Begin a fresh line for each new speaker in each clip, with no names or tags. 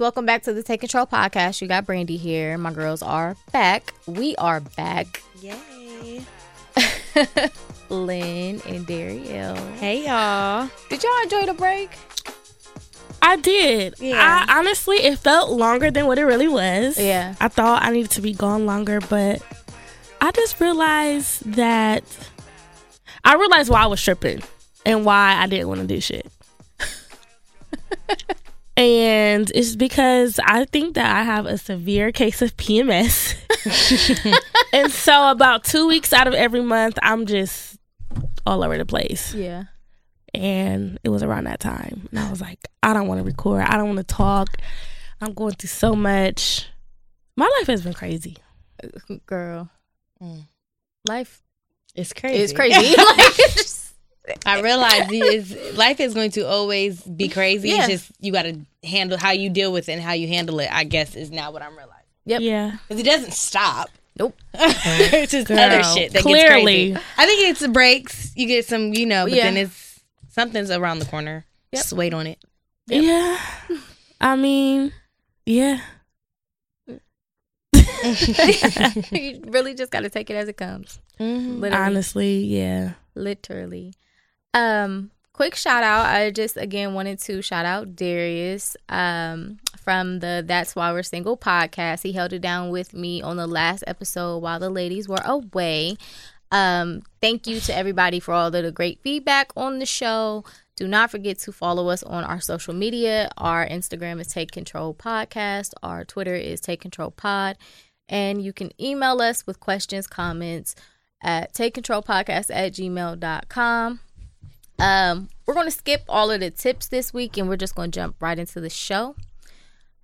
Welcome back to the Take Control podcast. You got Brandy here. My girls are back. We are back.
Yay.
Lynn and Darielle.
Hey, y'all.
Did y'all enjoy the break?
I did.
Yeah.
I, honestly, it felt longer than what it really was.
Yeah.
I thought I needed to be gone longer, but I just realized that I realized why I was tripping and why I didn't want to do shit. and it's because I think that I have a severe case of PMS. and so about two weeks out of every month, I'm just all over the place
Yeah.
and it was around that time and i was like i don't want to record i don't want to talk i'm going through so much my life has been crazy
Girl.
Mm.
Life
It's crazy.
It's crazy. like, it's just-
I realize is life is going to always be crazy.
Yeah.
It's just you got to handle how you deal with it and how you handle it. I guess is now what I'm realizing
Yep.
yeah
because it doesn't stop.
Nope.
it's just
Girl,
other shit that
clearly.
gets crazy. I think it's the breaks. You get some, you know, but
Yeah.
then it's something's around the corner.
Yep.
Just wait on it.
Yep.
yeah i mean yeah
you really just got to take it as it comes.
Mm-hmm.
Honestly yeah
literally um quick shout out. I just again wanted to shout out darius um from the that's why we're single podcast. He held it down with me on the last episode while the ladies were away. Um thank you to everybody for all the great feedback on the show. Do not forget to follow us on our social media. Our instagram is take control podcast. Our twitter is take control pod. And you can email us with questions comments at takecontrolpodcast at gmail.com. Um, we're going to skip all of the tips this week and we're just going to jump right into the show.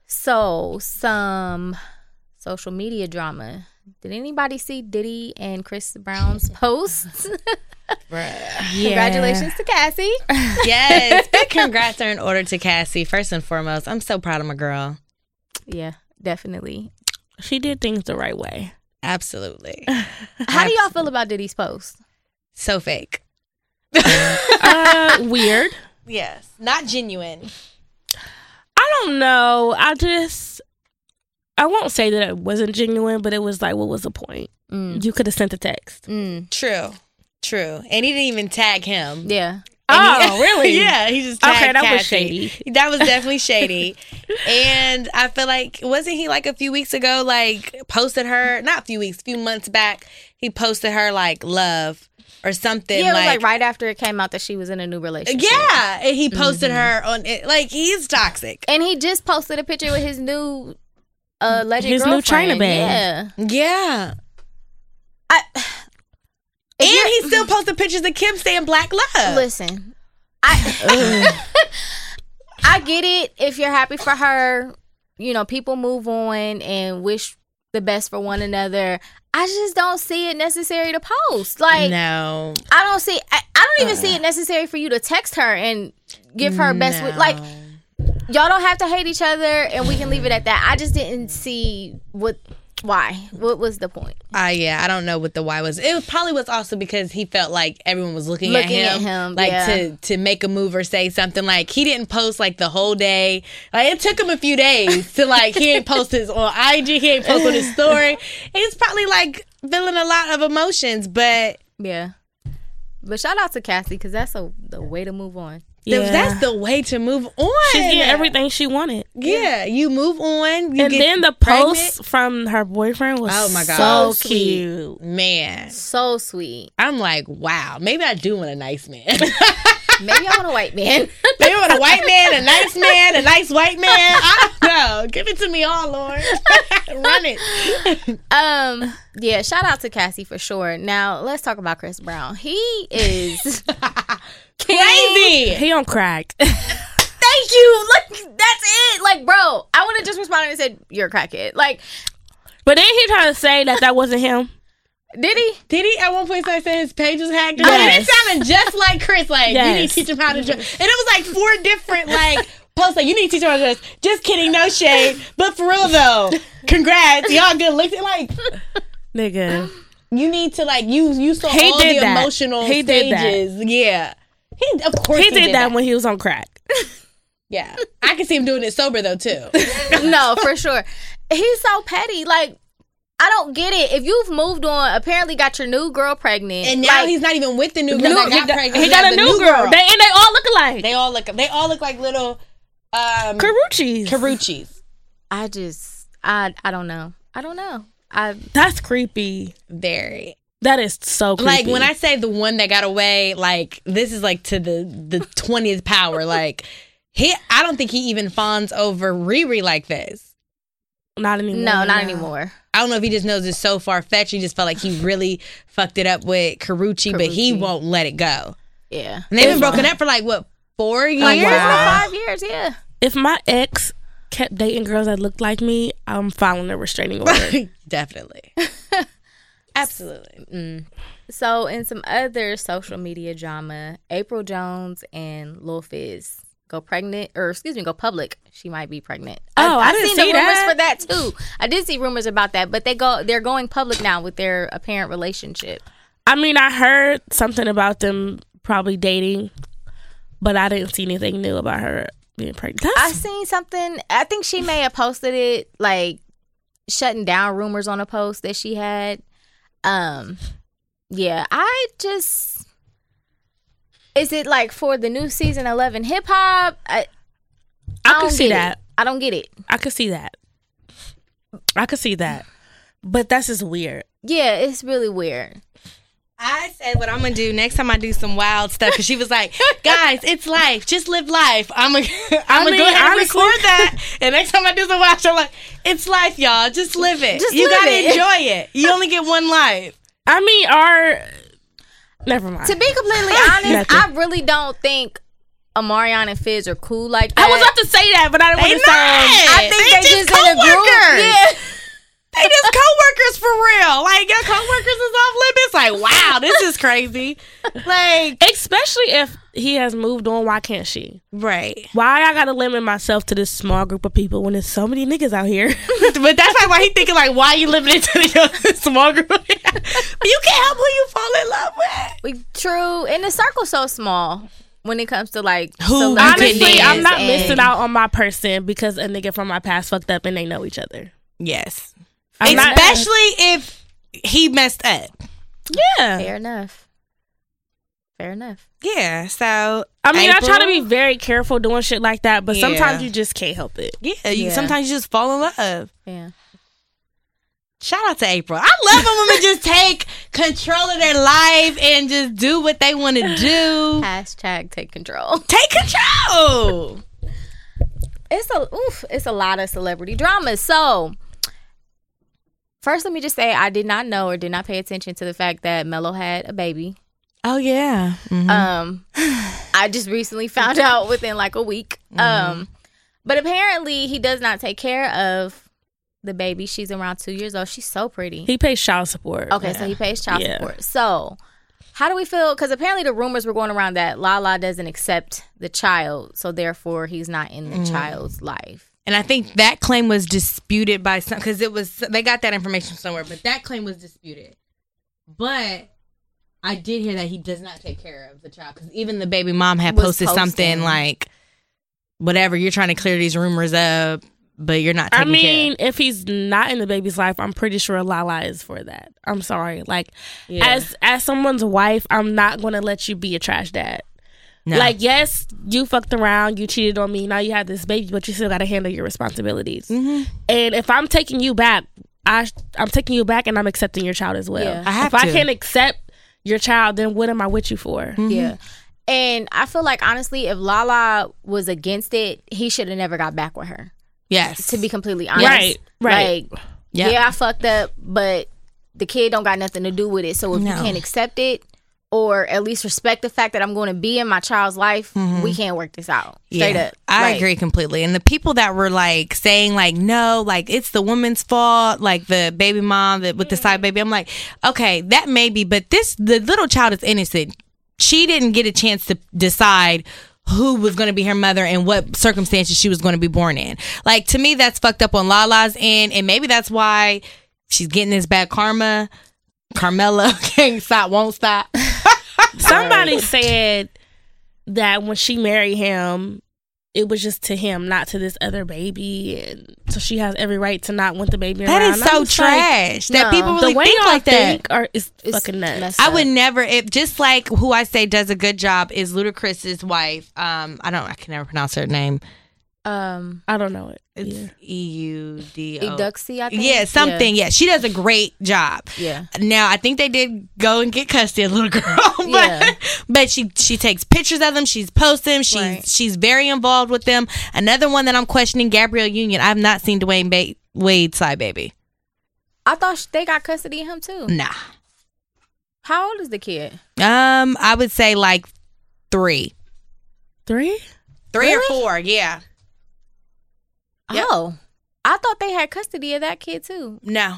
So, some social media drama. Did anybody see Diddy and Chris Brown's posts? Congratulations to Cassie.
yes, big congrats are in order to Cassie. First and foremost, I'm so proud of my girl.
Yeah, definitely.
she did things the right way
Absolutely,
How do y'all feel about Diddy's post?
so fake.
uh weird
Yes, not genuine.
i don't know i just i won't say that it wasn't genuine but it was like what was the point
Mm.
you could have sent a text
Mm.
True, true, and he didn't even tag him.
Yeah.
And he-
Oh, really?
yeah, he just tagged
okay that was shady
That was definitely shady. and I feel like wasn't he like a few weeks ago like posted her not a few weeks, few months back, he posted her like love or something
Yeah, it was
like,
like right after it came out that she was in a new relationship.
Yeah, and he posted her on it like he's toxic.
And he just posted a picture with his new uh legend
His new
girlfriend.
China bag.
Yeah.
Yeah.
I,
And he still posted pictures of Kim saying black love.
listen. I I get it if you're happy for her. You know, people move on and wish the best for one another. I just don't see it necessary to post. Like
no.
I don't see I, I don't even see it uh-uh. necessary for you to text her and give her best with like y'all don't have to hate each other and we can leave it at that. I just didn't see what why. What was the point?
Uh, yeah, I don't know what the why was. It probably was also because he felt like everyone was looking,
Looking
at
at
him,
him,
like
yeah.
to to make a move or say something. Like he didn't post like the whole day. Like it took him a few days to like he ain't post his on IG, he ain't post on his story. He's probably like feeling a lot of emotions, but
Yeah. But shout out to Cassie because that's a, the way to move on.
Th-
Yeah.
that's the way to move on.
she's getting everything she wanted
Yeah, you move on. You
and
get
then the
pregnant.
post from her boyfriend was
Oh my God.
so
So sweet.
cute.
man.
So sweet.
I'm like, wow. Maybe I do want a nice man.
Maybe I want a white man.
Maybe I want a white man, a nice man, a nice white man. I don't know. Give it to me all, Lord. Run it.
um, yeah, shout out to Cassie for sure. Now let's talk about Chris Brown. He is
Crazy.
He on crack.
Thank you. Like that's it. Like, bro, I would have just responded and said, You're a crackhead. Like,
but then he trying to say that that wasn't him.
did he?
Did he at one point say that his page was hacked?
Yes.
It sounded just like Chris. Like, you need to teach him how to dress. And it was like four different, like, posts. Like, you need to teach him how to dress. Just kidding. No shade. But for real, though, congrats. Y'all good looks. Like,
Nigga.
you need to, like, you, you saw
He
all
did
the
that.
emotional
He did that.
stages. Yeah. He, of course,
He, did, that when he was on crack.
Yeah, I can see him doing it sober though too.
no, for sure. He's so petty. Like, I don't get it. If you've moved on, apparently got your new girl pregnant,
And now
like,
he's not even with the new girl
No,
that
he
got,
got,
pregnant.
he got
has
a
the
new girl. They, and they all look alike.
They all look. They all look like little um
Karrueche's.
Karrueche's.
I just, I, I don't know. I don't know. I
That's creepy.
Very.
That is so creepy.
Like when I say the one that got away, like this is like to the the twentieth power. Like he, I don't think he even fawns over Riri like this.
not anymore.
no, not anymore.
I don't know if he just knows it's so far fetched. He just felt like he really fucked it up with Karrueche, but he won't let it go.
Yeah,
And they've been
If-
broken up for like what four years?
like
wow.
five years. Yeah,
If my ex kept dating girls that looked like me, I'm filing a restraining order.
Definitely. Absolutely. Mm.
So, in some other social media drama, Apryl Jones and Lil Fizz go pregnant, or excuse me, go public. She might be pregnant.
Oh, I didn't
seen
see
the rumors
that.
for that too. I did see rumors about that, but they go, they're going public now with their apparent relationship.
I mean, I heard something about them probably dating, but I didn't see anything new about her being pregnant.
I seen something. I think she may have posted it, like shutting down rumors on a post that she had. Um, yeah, I just. Is it like for the new season eleven hip hop? I,
I
don't
could see that.
It. I don't get it.
I could see that. I could see that. But that's just weird.
Yeah, it's really weird.
I said what I'm gonna do next time I do some wild stuff because she was like, "Guys, it's life. Just live life." I'm gonna, I'm gonna go ahead and
honestly-
record that. And next time I do some wild, stuff, I'm like, "It's life, y'all. Just live it.
Just
you
live
gotta
it."
enjoy it. You only get one life."
I mean, our never mind.
To be completely honest, I really don't think Omarion and Fizz are cool like that.
I was about to say that, but I didn't want to say.
not.
I think
They
they,
just
just, in a group.
coworkers.
Yeah.
They just coworkers for real. Like your coworkers is off limits. Like, wow, this is crazy. Like,
Especially if he has moved on, why can't she?
right.
Why I gotta limit myself to this small group of people when there's so many niggas out here?
But that's like why he thinking like, why you living to the small group? you can't help who you fall in love with.
We true, and the circle's so small when it comes to like
Who
Honestly, I'm not
and-
missing out on my person because a nigga from my past fucked up and they know each other.
Yes.
I'm not-
Especially if he messed up.
yeah.
Fair enough. Fair enough.
Yeah. So
I mean, I try to be very careful doing shit like that, but sometimes you just can't help it.
Yeah, you,
Yeah.
sometimes you just fall in love.
Yeah.
Shout out to Apryl. I love when women just take control of their life and just do what they want to do.
Hashtag take control.
Take control.
It's a oof, it's a lot of celebrity dramas. So first let me just say I did not know or did not pay attention to the fact that Melo had a baby.
Oh yeah.
Um I just recently found out within like a week. Um but apparently he does not take care of the baby. She's around 2 years old. She's so pretty.
He pays child support.
Okay, so he pays child
Yeah.
support. So, how do we feel? Because apparently the rumors were going around that Lala doesn't accept the child, so therefore he's not in the child's life.
And I think that claim was disputed by some because it was they got that information somewhere, but that claim was disputed. But I did hear that he does not take care of the child because even the baby mom had posted something like, "Whatever, you're trying to clear these rumors up, but you're not
I mean,
care."
if he's not in the baby's life, I'm pretty sure Lala is for that. I'm sorry. Like
Yeah.
as as someone's wife, I'm not gonna let you be a trash dad.
No.
Like, yes, you fucked around, you cheated on me, now you have this baby, but you still gotta handle your responsibilities.
Mm-hmm.
And if I'm taking you back, I I'm taking you back and I'm accepting your child as well.
Yeah.
I have
if I can't accept your child, then what am I with you for?
Yeah. And I feel like honestly, if Lala was against it, he should have never got back with her.
yes,
To be completely honest,
Right, right.
Like,
Yeah.
yeah, I fucked up, but the kid don't got nothing to do with it. So if you can't accept it, or at least respect the fact that I'm going to be in my child's life, mm-hmm. we can't work this out. Straight up,
I
Like,
agree completely. And the people that were like saying like no, like it's the woman's fault, like the baby mom that with the side baby. I'm like, okay, that may be, but this the little child is innocent. She didn't get a chance to decide who was going to be her mother and what circumstances she was going to be born in. Like to me, that's fucked up on Lala's end, and maybe that's why she's getting this bad karma. Carmela can't stop, won't stop.
Somebody said that when she married him, it was just to him, not to this other baby, and so she has every right to not want the baby.
That
around.
is so
just like,
trash that
no.
people really
the way
think
y'all
like that.
think are is
It's
fucking nuts.
I would never if just like who I say does a good job is Ludacris's wife. Um, I don't I can never pronounce her name.
Um,
I don't know it.
It's
either.
E U D O.
Eudoxie, I think.
Yeah, something. Yeah. she does a great job.
Yeah.
Now I think they did go and get custody of the little girl, but
Yeah.
but she she takes pictures of them. She's posting them. She's
Right.
she's very involved with them. Another one that I'm questioning, Gabrielle Union. I have not seen Dwyane ba- Wade's side baby.
I thought they got custody of him too.
Nah.
How old is the kid?
Um, I would say like three,
Three?
three or four. Yeah. Yep.
Oh, I thought they had custody of that kid too.
No.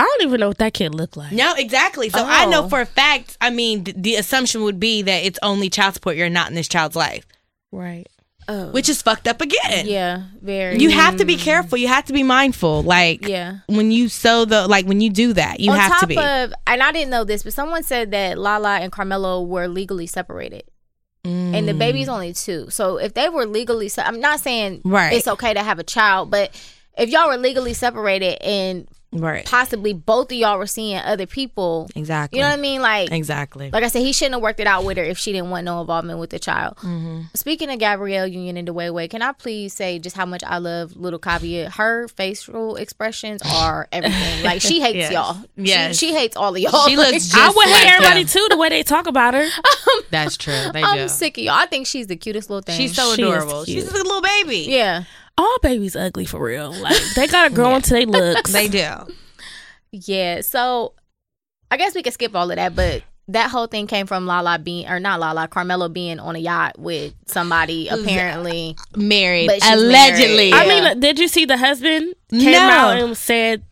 I don't even know what that kid looked like.
No, exactly. So I know
Oh.
for a fact. I mean, th- the assumption would be that it's only child support. You're not in this child's life,
Right.
Oh,
which is fucked up again.
yeah, very.
You have to be careful. You have to be mindful. Like
yeah.
when you sow the like when you do that, you
On
have
top
to be.
of, and I didn't know this, but someone said that Lala and Carmelo were legally separated, and the
Mm.
baby's only two. So if they were legally, se- I'm not saying
Right.
it's okay to have a child, but if y'all were legally separated and
right.
possibly both of y'all were seeing other people,
Exactly.
you know what I mean? Like,
Exactly.
like I said, he shouldn't have worked it out with her if she didn't want no involvement with the child.
Mm-hmm.
Speaking of Gabrielle Union and Dwyane Wade, can I please say just how much I love little Kaavia? Her facial expressions are everything. like she hates
Yes.
y'all.
Yeah.
she, she hates all of y'all.
She
Like,
looks
I
Just
would hate
like
everybody
them.
too, the way they talk about her.
That's true. They
I'm
do.
sick of y'all. I think she's the cutest little thing.
She's so
She
adorable.
cute.
She's a little baby.
yeah,
All babies ugly for real. Like they gotta grow into their looks.
They do.
yeah. So I guess we could skip all of that, but. That whole thing came from Lala being, or not Lala, Carmelo being on a yacht with somebody apparently.
Married.
But
Allegedly.
married.
I
Yeah.
mean, uh, did you see the husband came
No.
out and said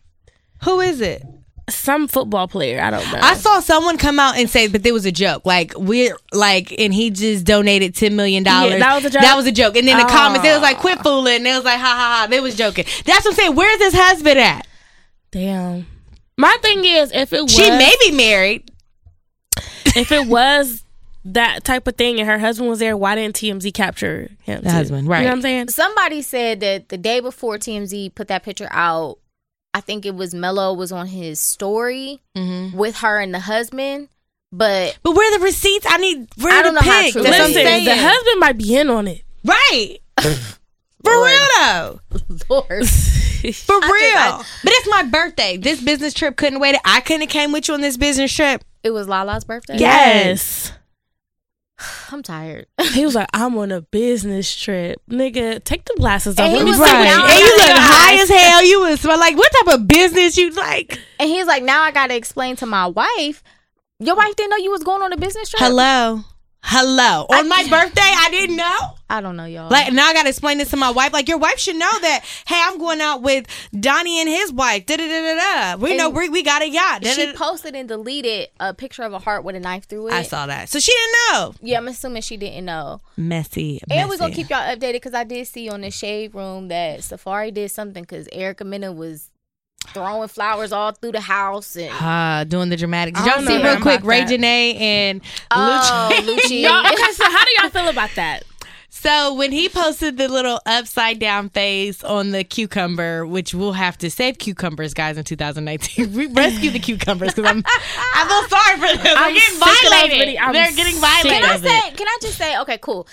Who is it?
Some football player? I don't know.
I saw someone come out and say but there was a joke. Like we're like, and he just donated ten million dollars.
Yeah, that was a joke?
That was a joke. And then the
Oh.
comments, it was like, "Quit fooling." And it was like, "Ha ha ha!" They was joking. That's what I'm saying. Where's his husband at?
Damn. My thing is, if it was,
She may be married.
if it was that type of thing, and her husband was there, why didn't TMZ capture him?
The
too?
husband, right.
You know what I'm saying?
Somebody said that the day before TMZ put that picture out, I think it was Melo was on his story
Mm-hmm.
with her and the husband. But
But where are the receipts? I need. Where
I don't
the
know how
pics?
true
That's I'm
Listen,
saying.
the husband might be in on it.
right. For
Lord.
real though.
Lord,
For real.
just- I-
but it's my birthday. This business trip couldn't wait. I couldn't have came with you on this business trip.
it was Lala's birthday.
yes.
I'm tired.
He was like, I'm on a business trip. Nigga, take the glasses
And
off.
he was like,
and you look high as hell. You was smell like what type of business you like?
And he's like, now I got to explain to my wife. Your wife didn't know you was going on a business trip.
Hello. Hello. On my birthday, I didn't know.
I don't know, y'all.
Like now I gotta explain this to my wife. Like your wife should know that, hey, I'm going out with Donnie and his wife. Da da da da da. We
And
know we, we got a yacht. Da,
she
da,
posted and deleted a picture of a heart with a knife through it.
I saw that. So she didn't know.
Yeah, I'm assuming she didn't know.
Messy.
And we're gonna keep y'all updated because I did see on the shade room that Safaree did something because Erica Mena was throwing flowers all through the house and
uh, doing the dramatics. Did y'all see real quick Ray
that.
Janae and
oh,
Lucci?
Lucci.
Y'all, okay, so how do y'all feel about that?
So when he posted the little upside down face on the cucumber, which we'll have to save cucumbers, guys, in 2019. We rescue the cucumbers because I'm I feel sorry for them.
I'm
getting
sick of those
violated.
I'm
They're getting violated.
Can I say? Can I just say? Okay, cool.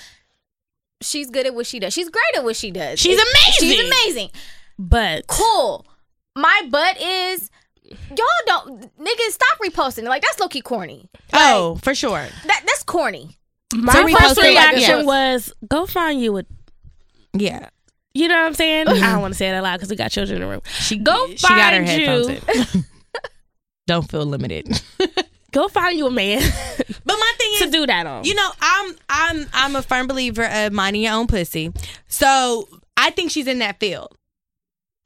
She's good at what she does. She's great at what she does.
She's
It's-
amazing.
She's amazing.
But
Cool. My butt is. Y'all don't niggas stop reposting. Like that's low key corny.
Oh, for sure.
That that's corny.
My
So
first
posted, like,
reaction
yeah.
was go find you a
Yeah.
you know what I'm saying? Mm-hmm. I don't want to say it out loud because we got children in the room.
She
Go
she got her
find
headphones
you.
in. Don't feel limited.
Go find you a man
But my thing is to
do that on.
you know, I'm I'm I'm a firm believer of minding your own pussy. So I think she's in that field.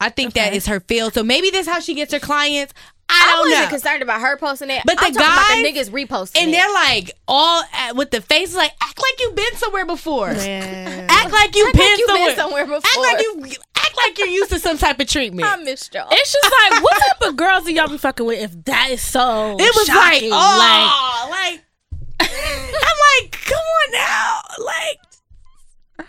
I think that
Okay.
is her field. So maybe this is how she gets her clients. I
I
don't
wasn't
know.
concerned about her posting it.
But
I'm
the
talking about the niggas reposting
and
it.
they're like all at, with the faces like act like you've been somewhere before.
Man.
Act like you've been,
like you
somewhere.
been somewhere before.
Act like you act like you're used to some type of treatment.
I missed y'all.
It's just like, what type of girls do y'all be fucking with if that is so
it was
shocking?
like, oh, like, I'm like, come on now, like.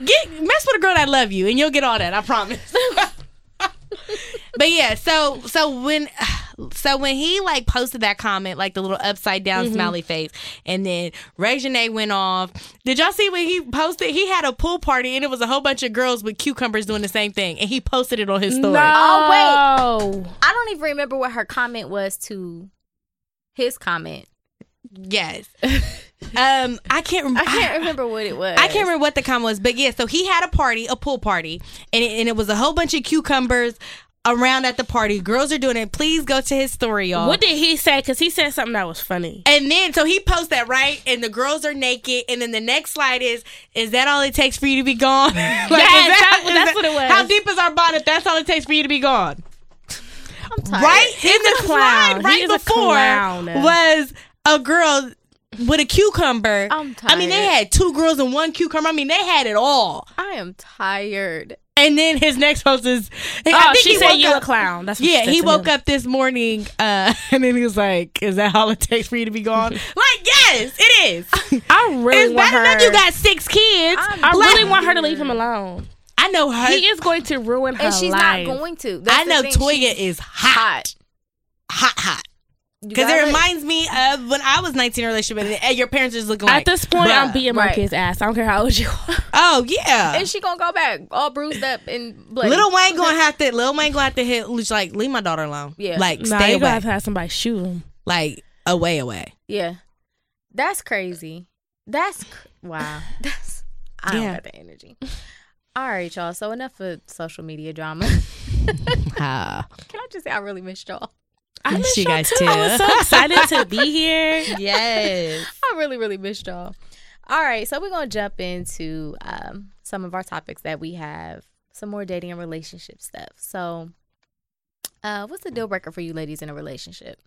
Get mess with a girl that love you, and you'll get all that. I promise. but yeah, so so when so when he like posted that comment, like the little upside down
Mm-hmm.
smiley face, and then Reginae went off. Did y'all see when he posted? He had a pool party, and it was a whole bunch of girls with cucumbers doing the same thing, and he posted it on his story.
Oh, wait, I don't even remember what her comment was to his comment.
Yes. um, I can't. Rem-
I can't remember what it was.
I can't remember what the comment was, but yeah. So he had a party, a pool party, and it, and it was a whole bunch of cucumbers around at the party. Girls are doing it. Please go to his story, y'all.
What did he say? Because he said something that was funny.
and then so he posts that right, and the girls are naked, and then the next slide is, is that all it takes for you to be gone? like,
Yes,
is
that-
is
that's what it was.
How deep is our bond if that's all it takes for you to be gone?
I'm tired.
Right in the
a clown.
slide, right
is a
before was a girl with a cucumber.
I'm tired.
I mean, they had two girls and one cucumber. I mean, they had it all.
I am tired.
And then his next post is, I
Oh,
think
she
he
said
woke
you a clown. That's what
Yeah,
she said
he woke
him.
up this morning, uh, and then he was like, "Is that all it takes for you to be gone?" like, yes, it is.
I really
it's
want
bad
her.
enough you got six kids.
I'm
I
Like,
really want her to leave him alone.
I know her.
He is going to ruin her life.
And she's
life.
not going to. That's
I know
thing.
Toya
She's
is hot, hot, hot.
You
Because it
gotta-
reminds me of when I was 19 in a relationship, and, and your parents just looking like
At this point, I'm
bruh.
beating
Right.
Marcus' ass. I don't care how old you are.
Oh yeah.
And she gonna go back all bruised up and bloody.
Little Wayne gonna have to. Lil Wayne gonna have to hit. Like, leave my daughter alone.
Yeah.
Like,
Nah,
stay
you gotta
away.
have to have somebody shoot him.
Like, away, away.
Yeah, that's crazy. That's cr- wow. That's I don't
Yeah.
got the energy. All right, y'all. So enough of social media drama. Can I just say I really missed y'all?
I
Miss you guys,
too.
too.
I was so excited to be here.
yes.
I really, really missed y'all. All right, so we're gonna jump into um, some of our topics that we have, some more dating and relationship stuff. So, uh, what's the deal breaker for you ladies in a relationship?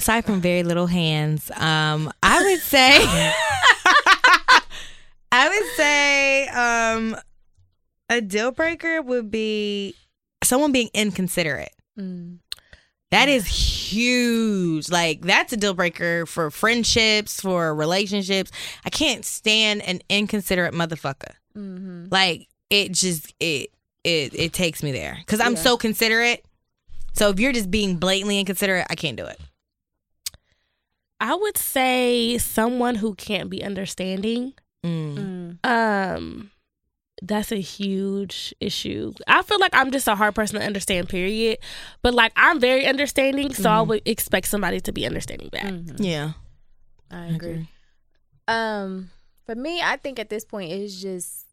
aside from very little hands, um, I would say, I would say, um, a deal breaker would be someone being inconsiderate.
Mm.
That is huge. Like that's a deal breaker for friendships, for relationships. I can't stand an inconsiderate motherfucker.
hmm
Like it just it it it takes me there because I'm
Yeah.
so considerate. So if you're just being blatantly inconsiderate, I can't do it.
I would say someone who can't be understanding.
Mm.
Mm.
Um, that's a huge issue. I feel like I'm just a hard person to understand. Period. But like I'm very understanding, so I
Mhm.
would expect somebody to be understanding back.
Mhm.
Yeah.
I agree. Um, for me, I think at this point it's just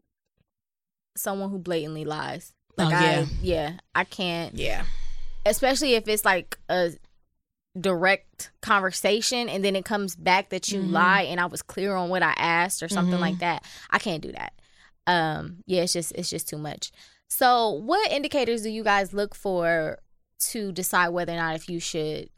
someone who blatantly lies. Like
Oh,
I,
yeah.
yeah, I can't.
Yeah.
especially if it's like a direct conversation and then it comes back that you
Mhm.
lie and I was clear on what I asked or something
Mhm.
like that. I can't do that. Um yeah, it's just it's just too much. So, what indicators do you guys look for to decide whether or not if you should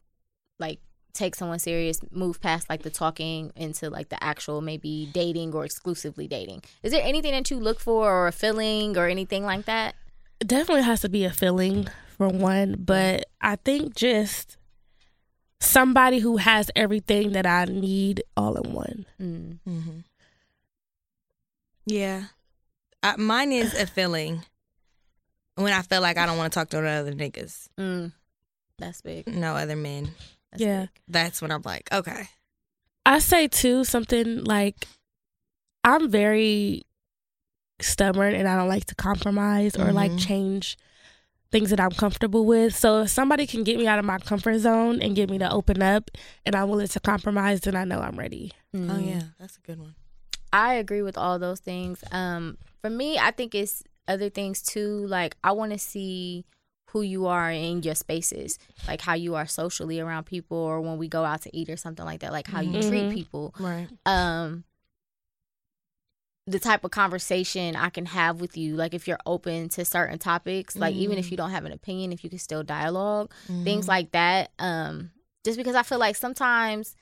like take someone serious, move past like the talking into like the actual maybe dating or exclusively dating? Is there anything that you look for or a feeling or anything like that?
It definitely has to be a feeling for one, but I think just somebody who has everything that I need all in one.
Mm.
Mm-hmm. Yeah. Uh, mine is a feeling when I feel like I don't want to talk to other niggas,
Mm. That's big.
no other men.
That's
Yeah.
big.
That's when I'm like, okay.
I say too something like I'm very stubborn and I don't like to compromise or like
Mhm.
change things that I'm comfortable with. So if somebody can get me out of my comfort zone and get me to open up and I'm willing to compromise, then I know I'm ready.
Oh
Mhm.
yeah, that's a good one.
I agree with all those things. Um, for me, I think it's other things too. Like I want to see who you are in your spaces, like how you are socially around people, or when we go out to eat or something like that. Like how you treat
Mhm.
people.
Right.
Um, the type of conversation I can have with you, like if you're open to certain topics, like even if
Mhm.
you don't have an opinion, if you can still dialogue, things
Mhm.
like that. Um, just because I feel like sometimes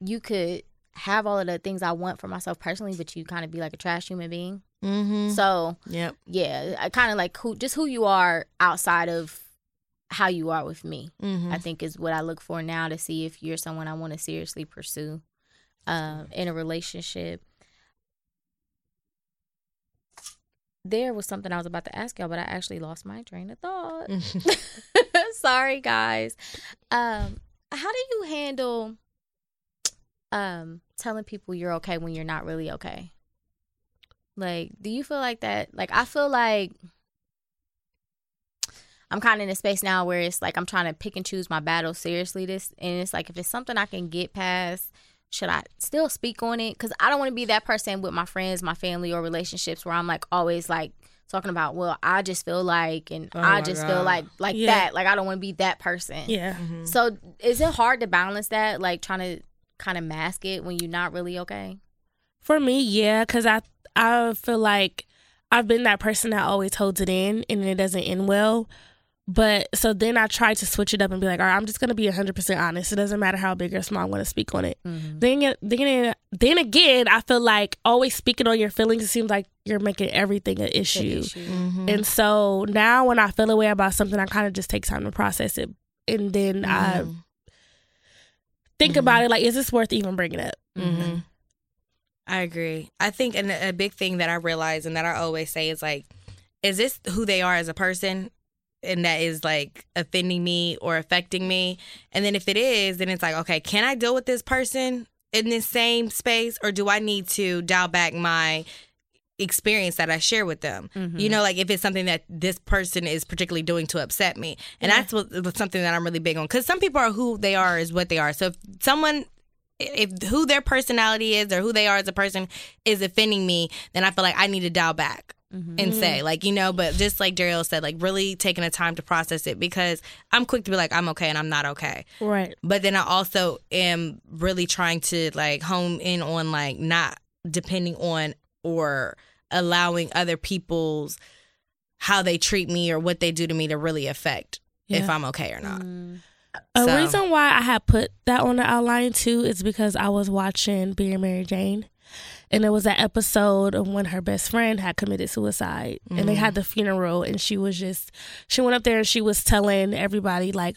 you could have all of the things I want for myself personally, but you kind of be like a trash human being.
Mhm.
So
Yep.
yeah, I kind of like who just who you are outside of how you are with me.
Mhm.
I think is what I look for now to see if you're someone I want to seriously pursue. um, in a relationship. There was something I was about to ask y'all, but I actually lost my train of thought. Sorry, guys. Um, how do you handle um telling people you're okay when you're not really okay? Like, do you feel like that? Like, I feel like I'm kind of in a space now where it's like I'm trying to pick and choose my battles seriously. This and it's like if it's something I can get past, should I still speak on it? Because I don't want to be that person with my friends, my family, or relationships where I'm like always like talking about, well, I just feel like, and
Oh
I just
God.
feel like like
Yeah.
that. Like I don't want to be that person.
Yeah.
So is it hard to balance that? Like trying to kind of mask it when you're not really okay?
For me, yeah, because I I feel like I've been that person that always holds it in and it doesn't end well. But so then I try to switch it up and be like, all right, I'm just gonna be 100 percent honest. It doesn't matter how big or small I'm gonna speak on it. Then again- then again- then again, I feel like always speaking on your feelings. It seems like you're making everything an issue.
Mm-hmm.
And so now when I feel a way about something, I kind of just take time to process it, and then I
Mm-hmm.
think about it like, is this worth even bringing up?
hmm I agree. I think and a big thing that I realize and that I always say is like, is this who they are as a person? And that is like offending me or affecting me. And then if it is, then it's like, okay, can I deal with this person in this same space or do I need to dial back my experience that I share with them? You mm-hmm. know, like if it's something that this person is particularly doing to upset me. And that's what, something that I'm really big on. Because some people are who they are is what they are. So if someone if who their personality is or who they are as a person is offending me, then I feel like I need to dial back mm-hmm. and say, like, you know, but just like Daryl said, like really taking the time to process it because I'm quick to be like, I'm okay and I'm not okay.
Right.
But then I also am really trying to like home in on like not depending on or allowing other people's how they treat me or what they do to me to really affect if I'm okay or not. Mm.
A
So-
reason why I had put that on the outline too is because I was watching Being Mary Jane. And it was that episode of when her best friend had committed suicide. And they had mm. the funeral and she was just she went up there and she was telling everybody like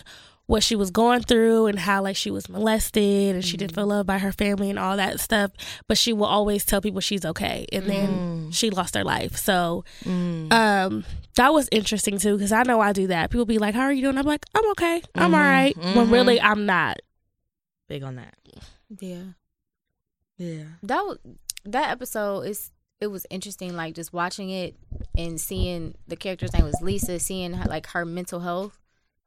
what she was going through and how like she was molested and she didn't mm-hmm. feel loved by her family and all that stuff. But she will always tell people she's okay. And then mm. she lost her life. So mm. um that was interesting too because I know I do that. People be like, "How are you doing?" I'm like, "I'm okay. I'm mm-hmm. all right." When mm-hmm. really I'm not.
Big on that.
Yeah.
Yeah.
that was, that episode is it was interesting like just watching it and seeing the character's name was lisa seeing her, like her mental health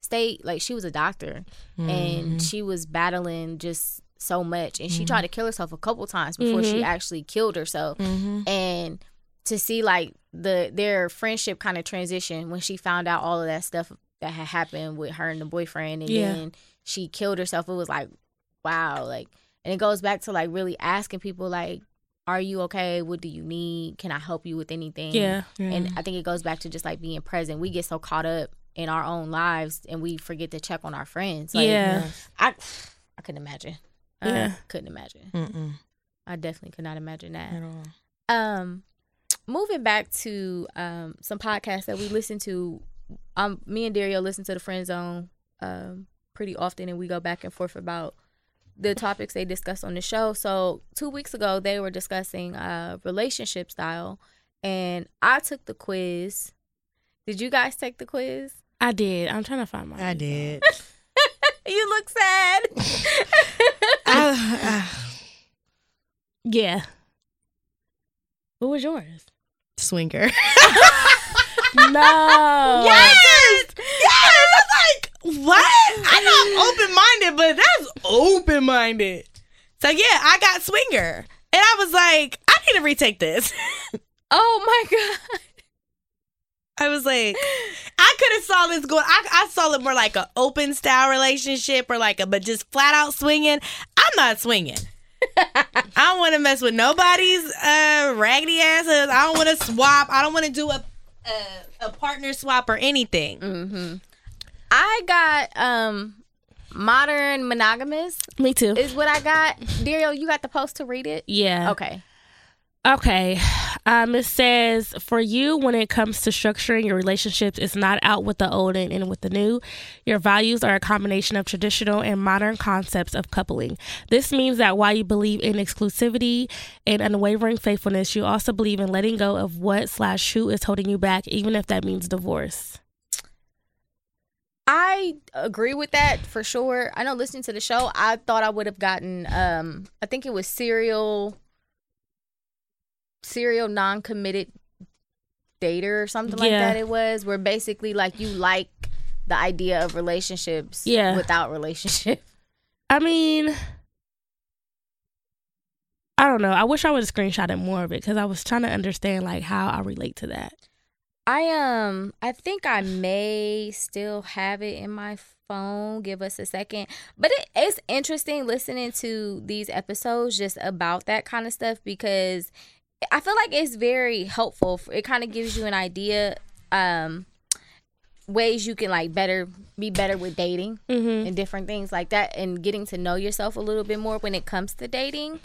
state like she was a doctor. And mm-hmm. she was battling just so much. And she mm-hmm. tried to kill herself a couple times before she mm-hmm. actually killed herself. And to see like the their friendship kind of transition when she found out all of that stuff that had happened with her and the boyfriend. And
Yeah.
then she killed herself. It was like wow like and it goes back to like really asking people like are you okay? What do you need? Can i help you with anything?
Yeah.
and i think it goes back to just like being present. We get so caught up in our own lives and we forget to check on our friends like
yeah.
i i couldn't imagine I
Yeah.
couldn't imagine
Mm-mm.
i definitely could not imagine that
At all.
um moving back to um some podcasts that we listen to um me and dario listen to the friend zone um pretty often and we go back and forth about the topics they discuss on the show so two weeks ago they were discussing uh relationship style and i took the quiz did you guys take the quiz
I did. I'm trying to find my.
I did.
you look sad uh,
Yeah. What was yours?
Swinger.
no.
yes! Yes! I'm like, what? I know I'm open minded, but that's open minded. So yeah, I got swinger. And I was like, I need to retake this.
oh my god
I was like, I could have saw this going. I, I saw it more like an open style relationship or like a, but just flat out swinging. I'm not swinging. I don't want to mess with nobody's uh, raggedy asses. I don't want to swap. I don't want to do a, a a partner swap or anything.
mm-hmm. i got um modern monogamous
Me too.
is what I got. Dario, you got the post to read it?
yeah.
Okay.
Okay. Um, it says for you, when it comes to structuring your relationships, it's not out with the old and in with the new. Your values are a combination of traditional and modern concepts of coupling. This means that while you believe in exclusivity and unwavering faithfulness, you also believe in letting go of what slash who is holding you back, even if that means divorce.
I agree with that for sure. I know listening to the show, I thought I would have gotten um I think it was serial serial non-committed dater or something like
Yeah.
that it was where basically like you like the idea of relationships
Yeah.
without relationship.
I mean, I don't know. I wish I would have screenshotted more of it because I was trying to understand like how I relate to that.
I um I think I may still have it in my phone. Give us a second. But it, it's interesting listening to these episodes just about that kind of stuff because I feel like it's very helpful. It kind of gives you an idea um ways you can like better be better with dating
Mm-hmm.
and different things like that and getting to know yourself a little bit more when it comes to dating.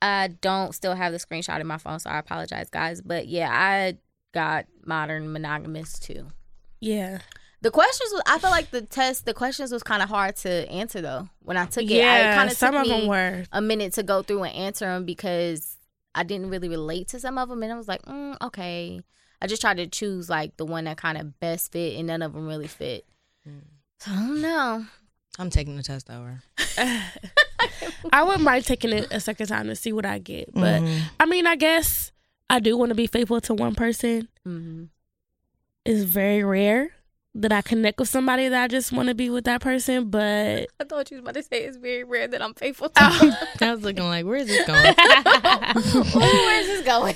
I don't still have the screenshot in my phone, so I apologize, guys. But yeah, I got modern monogamous too.
Yeah.
The questions was I feel like the test the questions was kind of hard to answer though. When I took it, I,
Yeah.
it kind of
some of them were.
a minute to go through and answer them because I didn't really relate to some of them, and I was like, mm, okay. I just tried to choose like the one that kind of best fit, and none of them really fit. So I don't know.
I'm taking the test over.
I wouldn't mind taking it a second time to see what I get. But
Mhm.
I mean, I guess I do want to be faithful to one person.
hmm
It's very rare that I connect with somebody that I just want to be with that person. But
I thought you was about to say it's very rare that I'm faithful to.
I was looking like, where is this going?
Where's this going?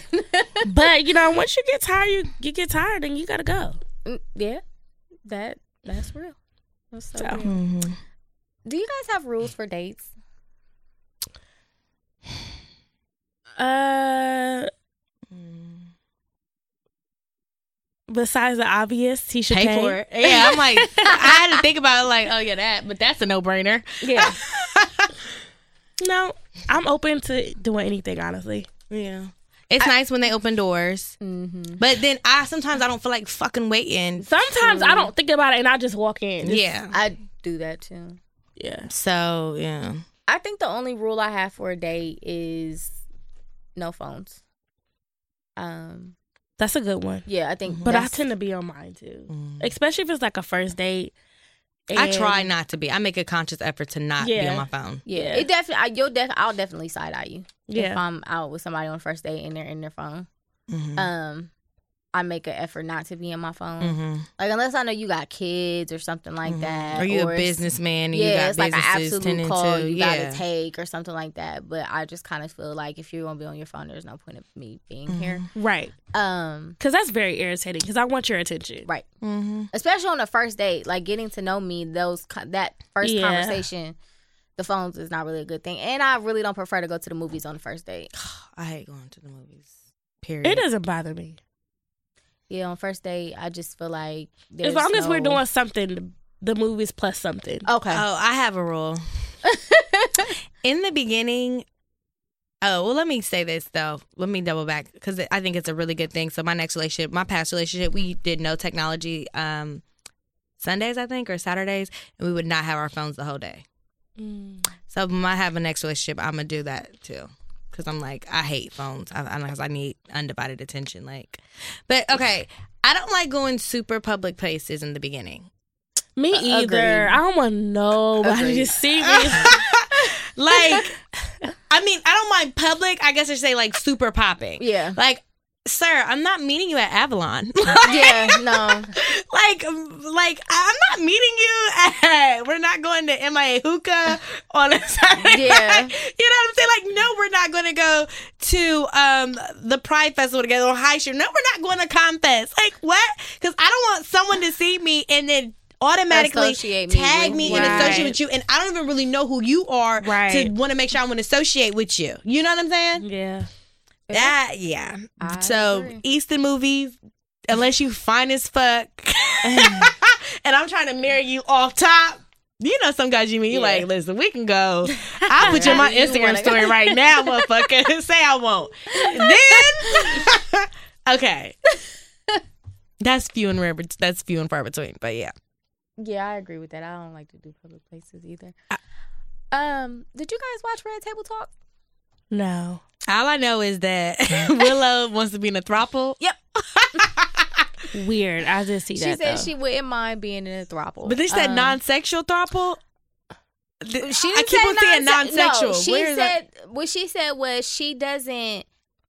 but you know, once you get tired, you you get tired and you gotta go.
Mm, yeah, that that's real. That's so
So.
real.
Mhm.
Do you guys have rules for dates?
Uh, besides the obvious, he should
Pay
pay,
for it. Yeah, I'm like, I had to think about it. Like, oh yeah, that, but that's a no brainer.
Yeah.
No, I'm open to doing anything. Honestly,
Yeah, it's nice when they open doors,
mm-hmm.
but then I sometimes I don't feel like fucking waiting.
sometimes I don't think about it and I just walk in. Just-
Yeah,
I do that too.
yeah.
so yeah.
I think the only rule I have for a date is no phones. Um.
That's a good one.
Yeah, I think.
But I tend to be on mine too,
Mm.
especially if it's like a first date.
I try not to be. I make a conscious effort to not be on my phone.
Yeah,
Yeah.
it definitely. You'll def. I'll definitely side eye you if I'm out with somebody on first date and they're in their phone.
Mhm.
Um, I make an effort not to be in my phone.
Mhm.
Like unless I know you got kids or something like
Mhm.
that.
Are you a businessman and
yeah,
you got
it's like an
businesses
absolute
tending
call
to?
you
yeah.
gotta take or something like that. But I just kind of feel like if you're gonna be on your phone, there's no point of me being here.
right.
Um,
Because that's very irritating. Because I want your attention.
right.
Mhm.
Especially on the first date, like getting to know me, those that first
Yeah.
conversation, the phones is not really a good thing. And I really don't prefer to go to the movies on the first date.
I hate going to the movies. Period.
It doesn't bother me
Yeah, on first date, I just feel like
as long as we're doing something. The movies plus something.
okay.
Oh, I have a rule. In the beginning, oh, well, let me say this though. Let me double back because I think it's a really good thing. So, my next relationship, my past relationship, we did no technology um, Sundays, I think, or Saturdays, and we would not have our phones the whole day.
Mm.
So, when I have a next relationship, I'm gonna do that too. Cause I'm like, I hate phones. I, I, I need undivided attention. Like, but okay, I don't like going super public places in the beginning.
Me either.
agreed.
I don't want nobody
Agreed.
to see me.
like I mean, I don't mind public. I guess I say like super popping.
yeah.
Like, sir, I'm not meeting you at Avalon.
Yeah. No.
like, like I'm not meeting you at. We're not going to MIA hookah on a Saturday.
Yeah.
night. You know what I'm saying? Like, no, we're not going to go to um the Pride Festival together or High Street. No, we're not going to ComFest. Like, what? Because I don't want someone to see me and then automatically
Associate me
tag
with
me
you.
and associate with you, and I don't even really know who you are
right.
to want to make sure I want to associate with you. You know what I'm saying?
yeah.
That yeah.
I
so
agree.
Eastern movies, unless you fine as fuck, and I'm trying to marry you off top. You know, some guys you meet, you
Yeah.
like, listen, we can go. I'll put you on my Instagram story right now, motherfucker. Say I won't. Then, okay. That's few and rare, that's few and far between. But yeah.
Yeah, I agree with that. I don't like to do public places either. Um, did you guys watch Red Table Talk?
No.
All I know is that Willow wants to be in a throuple.
Yep.
Weird. I just see
She
that.
She said
though.
she wouldn't mind being in a throuple.
But they said
Um,
non-sexual throuple.
She
I
didn't
keep
say
on saying
non-se-
non-sexual.
No, she
Where is
said
that?
what she said was she doesn't.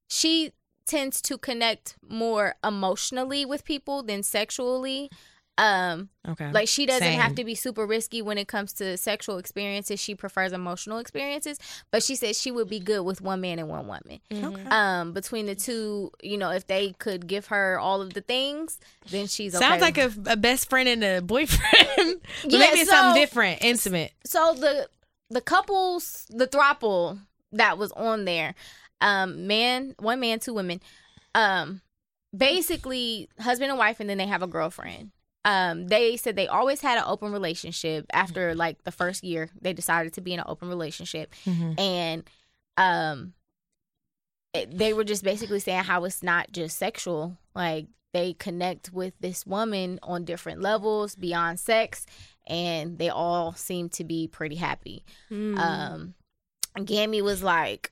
She tends to connect more emotionally with people than sexually. Um,
Okay.
like she doesn't
Same.
have to be super risky when it comes to sexual experiences. She prefers emotional experiences, but she said she would be good with one man and one woman.
Okay.
Um, between the two, you know, if they could give her all of the things, then she's okay.
Sounds like a, a best friend and a boyfriend.
Yeah,
maybe it's something different, intimate.
so the the couples the throuple that was on there um man one man two women um basically husband and wife and then they have a girlfriend um they said they always had an open relationship. After like the first year they decided to be in an open relationship. And um it- they were just basically saying how it's not just sexual. Like they connect with this woman on different levels beyond sex and they all seem to be pretty happy.
Mm.
um gammy was like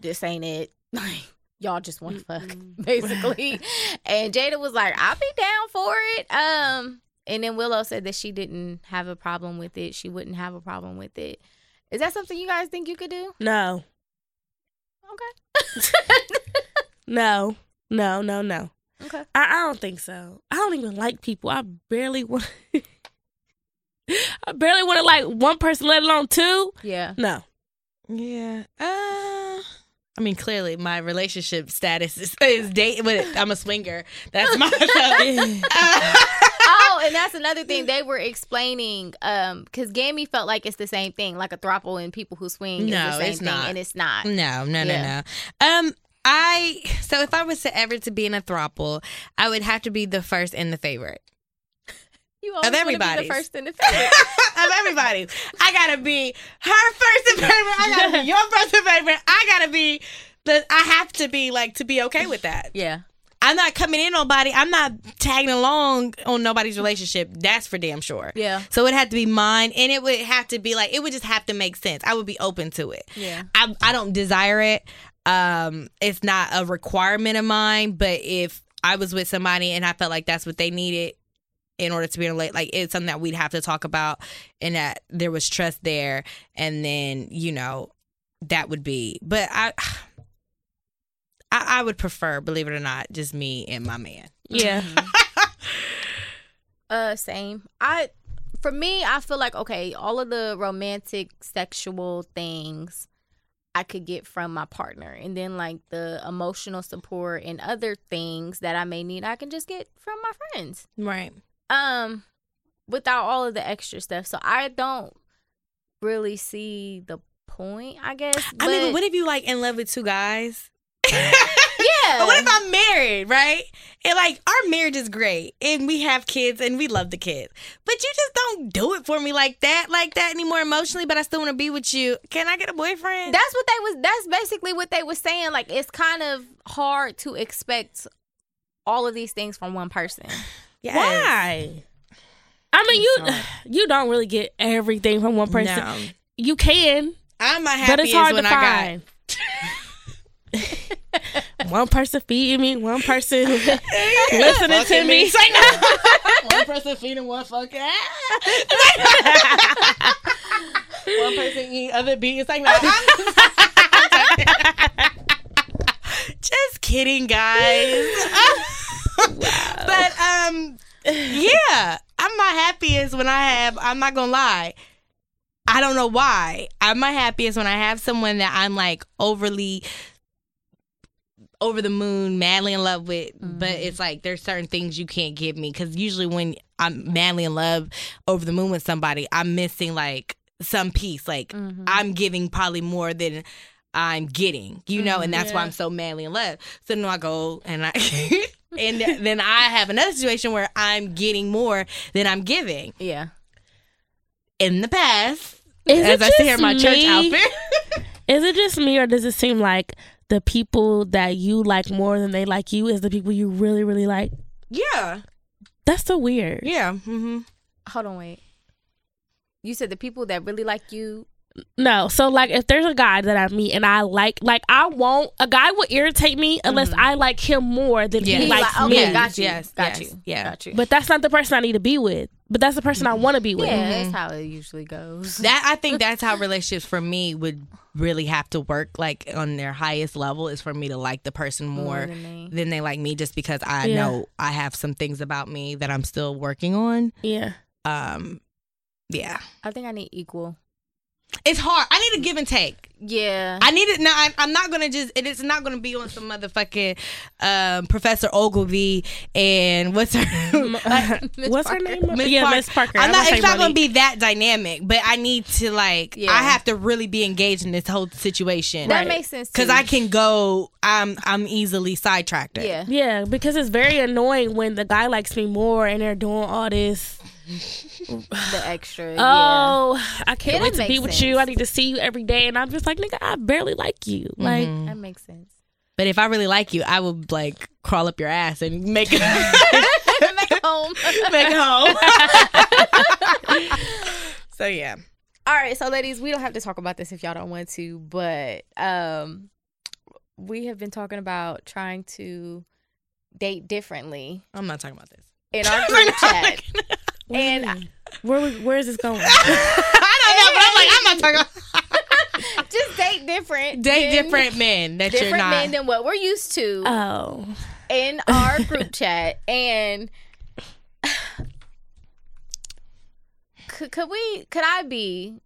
this ain't it. Like y'all just want to fuck basically and jada was like i'll be down for it um and then willow said that she didn't have a problem with it she wouldn't have a problem with it is that something you guys think you could do
no.
okay
No. No. No. No.
okay
I, I don't think so. I don't even like people. I barely want. I barely want to like one person, let alone two.
yeah
No.
Yeah. Uh, I mean, clearly my relationship status is, is date, but I'm a swinger. That's my.
oh, and that's another thing they were explaining. Um, because Gammy felt like it's the same thing, like a throuple and people who swing.
No,
is the same
it's
thing,
not.
and it's not.
No, no,
Yeah.
no, no. Um, I so if I was to ever to be in a throuple, I would have to be the first and the favorite
You always
everybody's.
the first and the favorite.
of everybody. I gotta be her first and favorite. I gotta be your first and favorite. I gotta be the. I have to be like to be okay with that.
yeah,
I'm not coming in on nobody. I'm not tagging along on nobody's relationship. That's for damn sure.
yeah,
So it had to be mine, and it would have to be like it would just have to make sense. I would be open to it.
yeah.
I I don't desire it. Um, it's not a requirement of mine. But if I was with somebody and I felt like that's what they needed in order to be in a late, like it's something that we'd have to talk about, and that there was trust there, and then you know that would be. But I. I, I would prefer, believe it or not, just me and my man.
Yeah.
Uh, same. I, for me, I feel like okay, all of the romantic, sexual things. I could get from my partner, and then like the emotional support and other things that I may need, I can just get from my friends.
Right.
Um without all of the extra stuff so i don't really see the point i guess
I mean, but
but-
what if you like in love with two guys?
yeah
But what if I'm married, right? And like our marriage is great and we have kids and we love the kids. But you just don't do it for me like that, like that anymore emotionally, but I still want to be with you. Can I get a boyfriend?
that's what they was that's basically what they was saying like it's kind of hard to expect all of these things from one person
Yes.
Why? I mean, you you don't really get everything from one person.
No.
You can,
I'm my
but it's hard
when
to
I
find. one person feeding me, one person listening to me.
one person feeding one fucking ass. one person eating other beat. It's like, no, I'm- just kidding, guys. But um, yeah, I'm my happiest when I have. I'm not gonna lie. I don't know why. I'm my happiest when I have someone that I'm like overly over the moon, madly in love with. But mm. it's like there's certain things you can't give me because usually when I'm madly in love, over the moon with somebody, I'm missing like some piece. Like mm-hmm. I'm giving probably more than I'm getting, you know, and mm-hmm. that's why I'm so madly in love. So then I go and I. And then I have another situation where I'm getting more than I'm giving
yeah
in the past,
Is
as I see here in my church
me?
outfit.
Is it just me, or does it seem like the people that you like more than they like you is the people you really, really like?
yeah,
That's so weird.
yeah. Mm-hmm.
Hold on, wait. You said the people that really like you.
No, so like if there's a guy that I meet and I like, like I won't. A guy will irritate me unless I like him more than
Yeah.
he
He
likes
like,
me.
okay, got you,
Yes,
got
yes,
you,
yeah.
got you.
But that's not the person I need to be with. But that's the person I want to be with.
yeah, that's how it usually goes.
That I think that's how relationships for me would really have to work like on their highest level is for me to like the person more,
More than me.
than they like me just because I
Yeah.
know I have some things about me that I'm still working on.
Yeah.
Um yeah.
I think I need equal.
It's hard. I need a give and take.
Yeah.
I need it now. I, I'm not gonna just. It is not gonna be on some motherfucking um, Professor Oglevee and what's her like,
Miss
What's her name?
Miss
yeah,
Parker.
Miss Parker.
I'm
I
not. It's
saying
not gonna be that dynamic, but I need to like.
Yeah.
I have to really be engaged in this whole situation.
that
Right.
makes sense
because. I can go. I'm I'm easily sidetracked.
Yeah.
Yeah, because it's very annoying when the guy likes me more and they're doing all this.
The extra. yeah.
Oh, I can't
Yeah,
wait to be
makes
with
sense.
you. I need to see you every day, and I'm just like, nigga, I barely like you. Like,
That makes sense.
But if I really like you, I would like crawl up your ass and make it
Make home.
make it home. so yeah.
All right, so ladies, we don't have to talk about this if y'all don't want to, but um we have been talking about trying to date differently
I'm not talking about this.
in our group chat.
And
And
where where is this going?
I don't know, but I'm like, I'm not talking about
just date different.
date
than-
different men that you're
different
not.
men than what we're used to
oh,
in our group chat. And could, could we could I be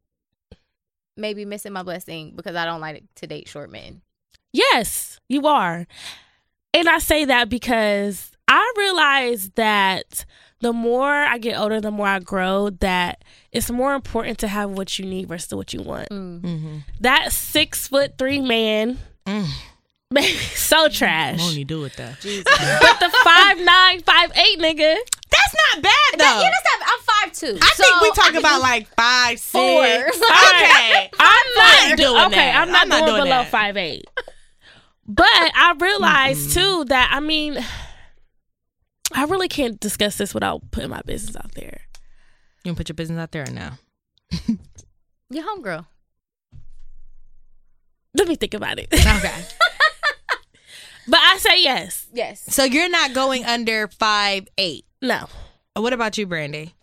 maybe missing my blessing because I don't like to date short men?
yes, you are, and I say that because I realize that the more I get older, the more I grow. That it's more important to have what you need versus what you want.
Mm.
mm-hmm.
That six foot three man,
Mm.
baby, so trash.
Won't do it though?
But the five nine, five eight nigga.
That's not bad though.
That, yeah, that's not, I'm five two.
I think we talk about like five, six.
Four.
Okay.
I'm not
ain't
do-
doing
okay.
that.
I'm not,
I'm not
doing,
doing
below
that.
five eight. But I realized too that I mean, I really can't discuss this without putting my business out there.
You gonna put your business out there or no?
Your homegirl.
Let me think about it.
Okay.
but I say yes.
Yes.
so you're not going under five eight.
No.
Uh, what about you, Brandy?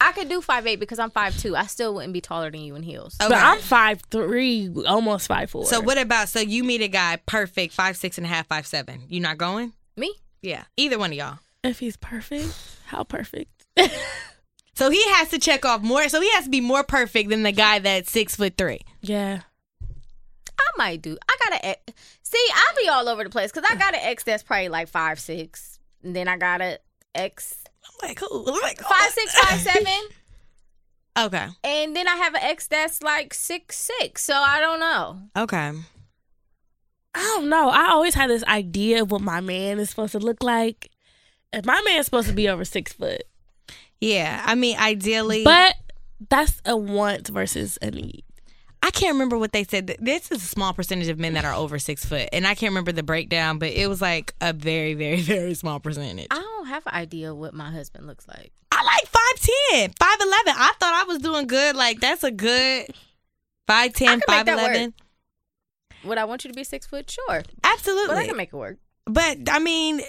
I could do five eight because I'm five two. I still wouldn't be taller than you in heels.
Okay.
But I'm five three, almost five four.
So what about so you meet a guy perfect five six and a half five seven? You not going?
Me?
Yeah, either one of y'all.
If he's perfect? How perfect?
So he has to check off more. So he has to be more perfect than the guy that's six foot three.
Yeah.
I might do. I got a see. I'll be all over the place because I got an ex that's probably like five six, and then I got an ex
I'm like, who? I'm like, oh.
five six five seven,
Okay.
and then I have an ex that's like six six. So I don't know.
Okay.
I don't know. I always had this idea of what my man is supposed to look like. If my man's supposed to be over six foot.
Yeah. I mean, ideally,
But that's a want versus a need.
I can't remember what they said. This is a small percentage of men that are over six foot, and I can't remember the breakdown, but it was like a very, very, very small percentage.
I don't have an idea what my husband looks like.
I like 5'10, 5'11. I thought I was doing good. Like, that's a good 5'10,
could make that
5'11.
Would I want you to be six foot? Sure,
Absolutely.
but I can make it work.
But I mean,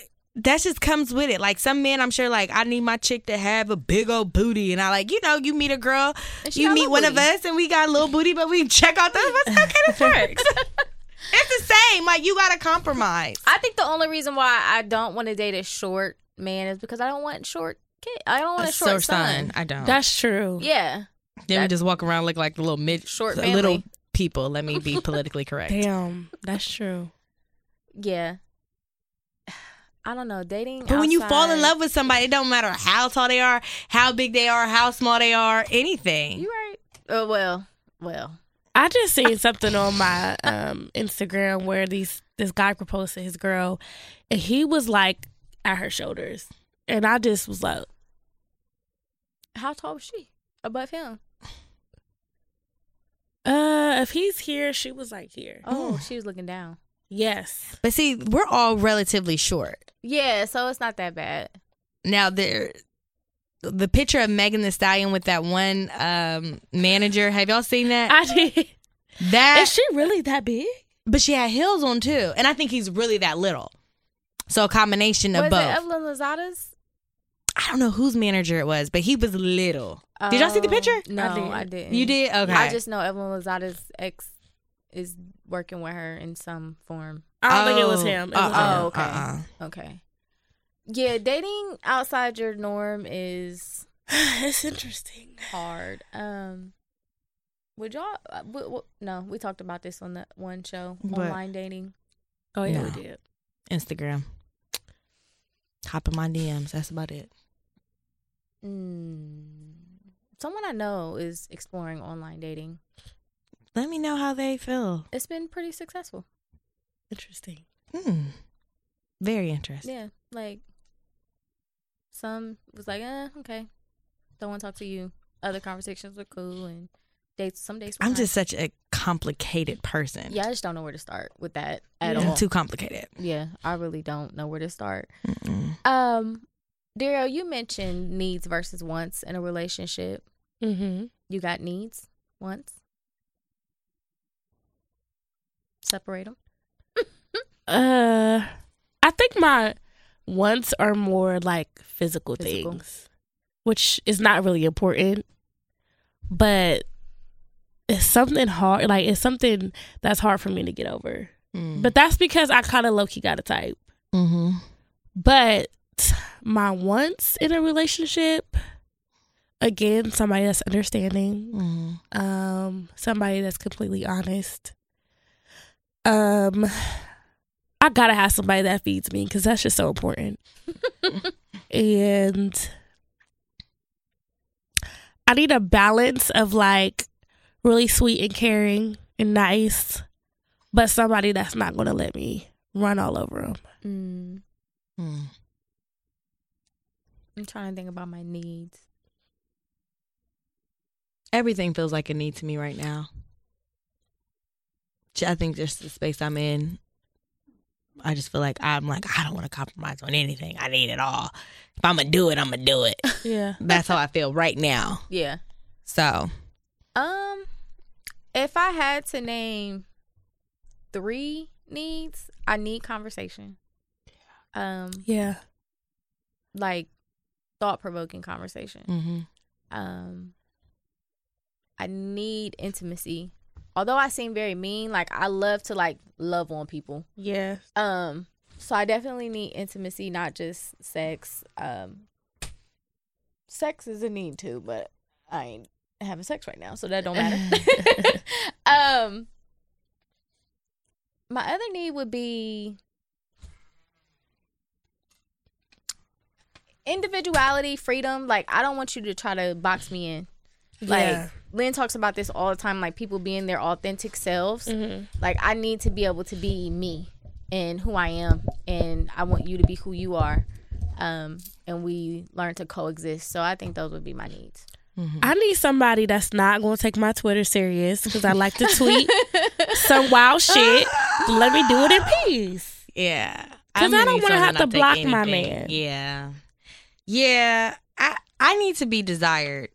that just comes with it. Like some men, I'm sure, like I need my chick to have a big old booty, and I like, you know, you meet a girl, you meet
little
one of us, and we got a little booty, but we check out the us. Okay, this works. it's the same. Like you got to compromise.
I think the only reason why I don't want to date a short man is because I don't want short kid. I don't want a short son.
I don't.
That's true.
Yeah,
then we just walk around look like the little mid
Short family.
little people. Let me be politically correct.
Damn, that's true.
yeah. I don't know dating.
But when you fall in love with somebody, it don't matter how tall they are, how big they are, how small they are, anything.
you right. Oh well, well.
I just seen something on my um, Instagram where these this guy proposed to his girl, and he was like at her shoulders, and I just was like,
How tall was she above him?
Uh, if he's here, she was like here.
Oh, she was looking down.
Yes.
But see, we're all relatively short.
Yeah, so it's not that bad.
Now there the picture of Megan Thee Stallion with that one um manager, have y'all seen that?
I did.
that
Is she really that big?
but she had heels on too. And I think he's really that little. So a combination of
Was
both.
it Evelyn Lozada's?
I don't know whose manager it was, but he was little. Did y'all see the
Oh,
picture?
No,
I did.
I, didn't.
You did? Okay.
I just know Evelyn Lozada's ex is working with her in some form.
I don't think it was
Oh,
him. It
uh-uh,
was him.
Oh, okay.
uh-uh.
Okay. Yeah, dating outside your norm is
it's interesting.
hard. Um, would y'all? Uh, w- w- no, we talked about this on the one show.
What?
Online dating.
Oh yeah,
No.
we did.
Instagram. Hop in my DMs. That's about it.
Mm. Someone I know is exploring online dating.
Let me know how they feel.
It's been pretty successful.
Interesting.
Hmm. Very interesting.
Yeah, like some was like, eh, okay, don't want to talk to you. Other conversations were cool and dates. Some dates. Were
I'm just such a complicated person.
yeah. I just don't know where to start with that at
Yeah.
all.
Too complicated.
yeah, I really don't know where to start.
Mm-mm.
Um, Daryl, you mentioned needs versus wants in a relationship.
Mm-hmm.
You got needs, wants. Separate them.
Uh, I think my wants are more like physical,
Physical.
things, which is not really important, but it's something hard. Like it's something that's hard for me to get over.
Mm.
But that's because I kind of low key got a type.
mm-hmm.
But my wants in a relationship, again, somebody that's understanding,
Mm-hmm.
um, somebody that's completely honest. Um, I gotta have somebody that feeds me because that's just so important. and I need a balance of like really sweet and caring and nice, but somebody that's not gonna let me run all over them.
Mm,
Mm.
I'm trying to think about my needs.
Everything feels like a need to me right now. I think just the space I'm in, I just feel like I'm like I don't want to compromise on anything. I need it all. If I'm gonna do it, I'm gonna do it.
Yeah.
That's how I feel right now.
Yeah.
So
Um, if I had to name three needs, I need conversation. Um,
Yeah.
like thought provoking conversation.
mm-hmm.
Um, I need intimacy. Although I seem very mean, like I love to like love on people.
Yeah.
Um, so I definitely need intimacy, not just sex. Um, sex is a need too, but I ain't having sex right now, so that don't matter. um, my other need would be individuality, freedom. Like I don't want you to try to box me in. Like
Yeah.
Lynn talks about this all the time, like people being their authentic selves.
Mhm.
Like I need to be able to be me and who I am, and I want you to be who you are. Um, and we learn to coexist. So I think those would be my needs.
I need somebody that's not going to take my Twitter serious because I like to tweet some wild shit. Let me do it in peace.
Yeah.
'Cause
I'm
I don't wanna have to
not take
block my man.
Yeah. Yeah. I I need to be desired.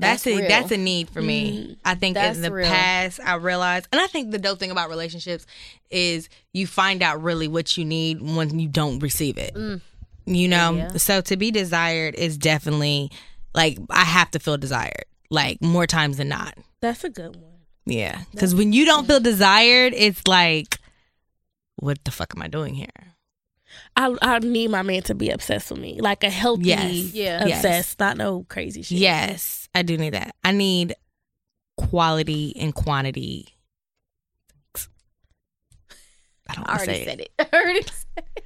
That's,
That's
a
real.
that's a need for me.
Mhm.
I think
That's
in the
real.
past I realized and I think the dope thing about relationships is you find out really what you need when you don't receive it.
Mm.
You know?
Yeah.
So to be desired is definitely like I have to feel desired. Like more times than not.
That's a good one.
Yeah. Cuz when you don't feel desired, it's like what the fuck am I doing here?
I I need my man to be obsessed with me, like a healthy
Yes.
Yeah.
Yes.
obsessed, not no crazy shit.
Yes, I do need that. I need quality and quantity. I don't
I already
say
said
it.
it. I already said it.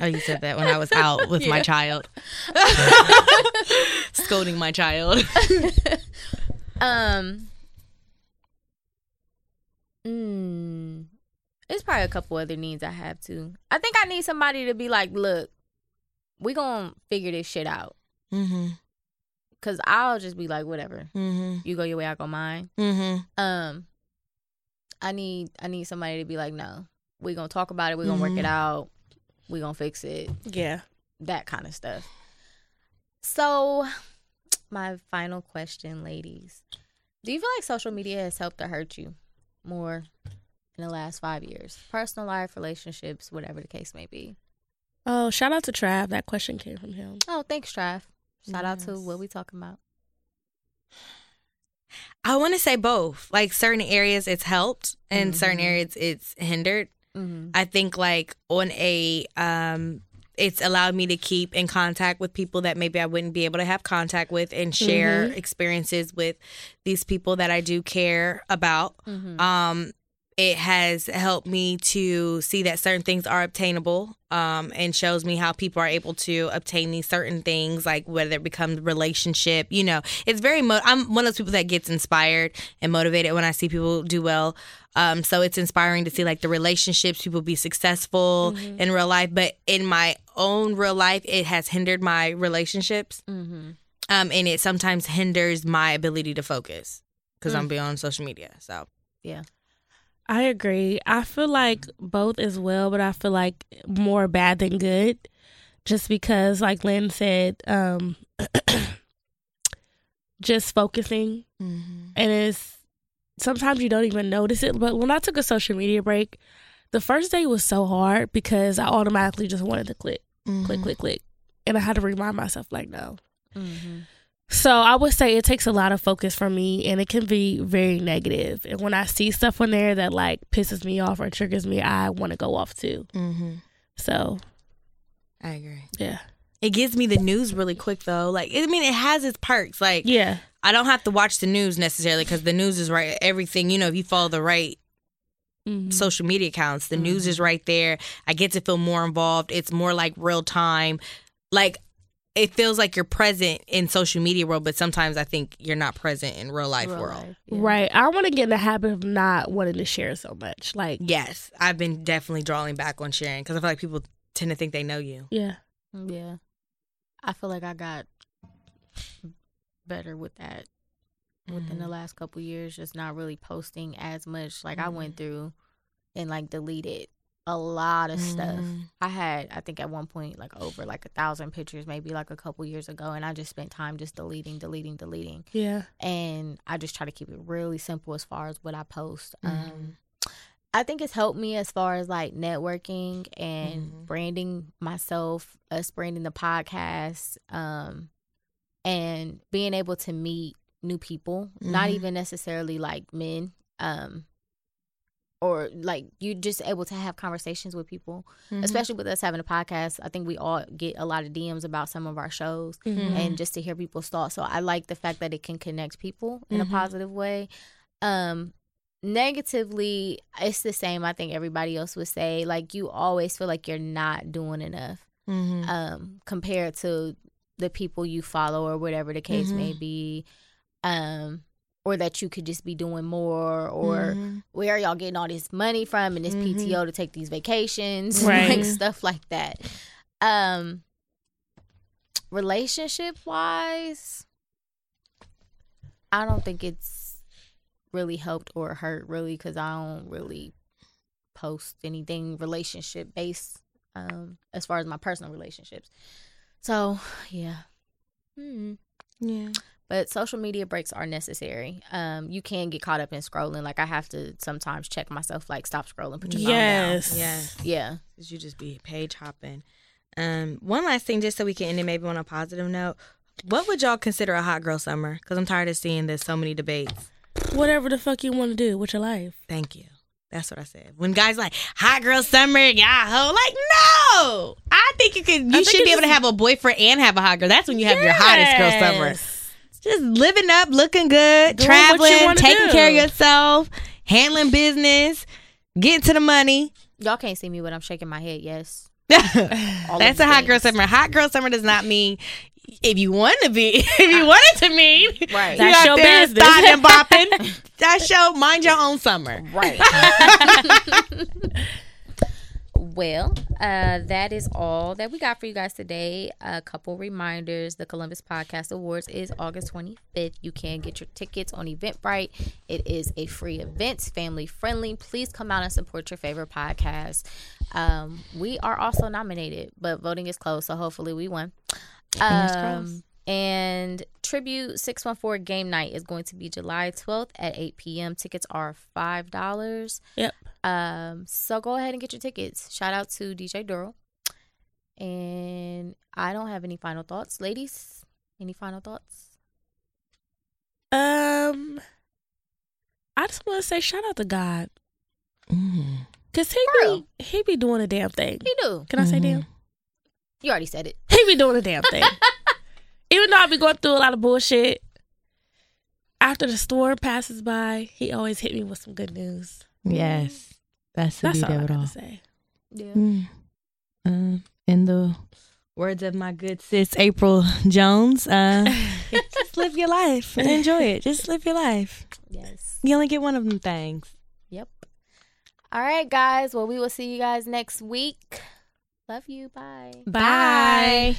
Oh, you said that when I was out with my child, scolding my child.
Um. Mm, it's probably a couple other needs I have too. I think I need somebody to be like, look, we gonna figure this shit out.
mm-hmm.
Cause I'll just be like, whatever.
Mm-hmm.
You go your way, I go mine.
Mm-hmm.
Um, I need I need somebody to be like, no, we're gonna talk about it. We're gonna work
Mhm.
it out. We're gonna fix it.
Yeah.
That kind of stuff. So, my final question, ladies, do you feel like social media has helped or hurt you more in the last five years? Personal life, relationships, whatever the case may be.
Oh, shout out to Trav. That question came from him.
Oh, thanks, Trav. Shout out to what we talking about.
I want to say both. Like certain areas, it's helped, and certain
Mhm.
areas, it's hindered.
Mm-hmm.
I think like on a um it's allowed me to keep in contact with people that maybe I wouldn't be able to have contact with and share experiences with these people that I do care about.
Mm-hmm.
Um it has helped me to see that certain things are obtainable um, and shows me how people are able to obtain these certain things like whether it becomes relationship you know. It's very mo- i'm one of those people that gets inspired and motivated when i see people do well. Um, so it's inspiring to see like the relationships people be successful in real life but in my own real life it has hindered my relationships.
Mm-hmm.
um, and it sometimes hinders my ability to focus because i'm being on social media so.
Yeah.
I agree. I feel like both as well, but I feel like more bad than good. Just because, like Lynn said, um, just focusing and it's sometimes you don't even notice it. But when I took a social media break, the first day was so hard because I automatically just wanted to click, click, click, click. And I had to remind myself, like, no.
Mm-hmm.
So I would say it takes a lot of focus from me and it can be very negative. And when I see stuff on there that like pisses me off or triggers me, I want to go off too.
mm-hmm.
So
i agree
yeah.
It gives me the news really quick though. Like I mean, it has its perks. Like
Yeah.
I don't have to watch the news necessarily because the news is right. Everything you know, if you follow the right
Mhm.
social media accounts, the news is right there. I get to feel more involved. It's more like real time. Like it feels like you're present in social media world, but sometimes I think you're not present in real life world.
Right. I want to get in the habit of not wanting to share so much. Like,
Yes, I've been definitely drawing back on sharing because I feel like people tend to think they know you.
yeah.
Yeah. I feel like I got better with that within the mm-hmm. last couple years, just not really posting as much. Like I went mm-hmm. through and like deleted a lot of stuff.
Mhm.
I had I think at one point like over like a thousand pictures maybe like a couple years ago and I just spent time just deleting, deleting, deleting.
Yeah.
And I just try to keep it really simple as far as what I post.
Mhm.
Um I think it's helped me as far as like networking and
Mhm.
branding myself, us branding the podcast, um, and being able to meet new people, not
Mhm.
even necessarily like men, um, or like you're just able to have conversations with people,
Mhm.
especially with us having a podcast. I think we all get a lot of DMs about some of our shows
Mhm.
and just to hear people's thoughts. So I like the fact that it can connect people in
Mhm.
a positive way. Um negatively, it's the same I think everybody else would say. Like you always feel like you're not doing enough
Mhm.
um compared to the people you follow or whatever the case may
Mhm.
be. Um or that you could just be doing more or
Mhm.
where are y'all getting all this money from and this
Mhm.
PTO to take these vacations,
Right.
like stuff like that. Um, relationship wise, I don't think it's really helped or hurt really because I don't really post anything relationship based um as far as my personal relationships. So yeah. Hmm
Yeah.
But social media breaks are necessary. Um, you can get caught up in scrolling. Like I have to sometimes check myself, like stop scrolling, put your phone
Yes.
Yes.
down. Yeah.
Cause you just be page hopping. Um, one last thing, just so we can end it maybe on a positive note. What would y'all consider a hot girl summer? Because I'm tired of seeing there's so many debates.
Whatever the fuck you want to do with your life.
Thank you. That's what I said. When guys like hot girl summer, yeah, ho, like no. I think you could. You
think
should be
it's
able to have a boyfriend and have a hot girl. That's when you have your hottest girl summer.
Yes.
Just living up, looking good,
Doing
traveling, taking
do.
care of yourself, handling business, getting to the money.
Y'all can't see me, but I'm shaking my head. Yes.
That's a
the
hot girl summer. Hot girl summer does not mean if you want to be, if you want it to mean,
Right.
you
That's your
there
business.
starting and bopping. That's your mind your own summer.
Right. Well, uh, that is all that we got for you guys today. A couple reminders: the Columbus Podcast Awards is August 25th. You can get your tickets on Eventbrite. It is a free event, family friendly. Please come out and support your favorite podcast. Um, we are also nominated, but voting is closed, so hopefully we win. Um, and Tribute 614 Game Night is going to be July 12th at 8 p.m. Tickets are $5.
Yep.
Um, so go ahead and get your tickets. Shout out to DJ Duro. And I don't have any final thoughts. Ladies, any final thoughts?
Um, I just want to say shout out to God
Mm.
because he be he be doing a damn thing.
He do.
Can I say
Mhm.
damn?
You already said it.
He be doing a damn thing. Even though I be going through a lot of bullshit, after the storm passes by, he always hit me with some good news.
Yes, that's the
That's
beauty
all I
of it
gotta
all.
say.
Yeah.
Mm. Um, in the words of my good sis Apryl Jones, uh, just live your life and enjoy it. Just live your life.
Yes.
You only get one of them things.
Yep. All right, guys. Well, we will see you guys next week. Love you. Bye.
Bye.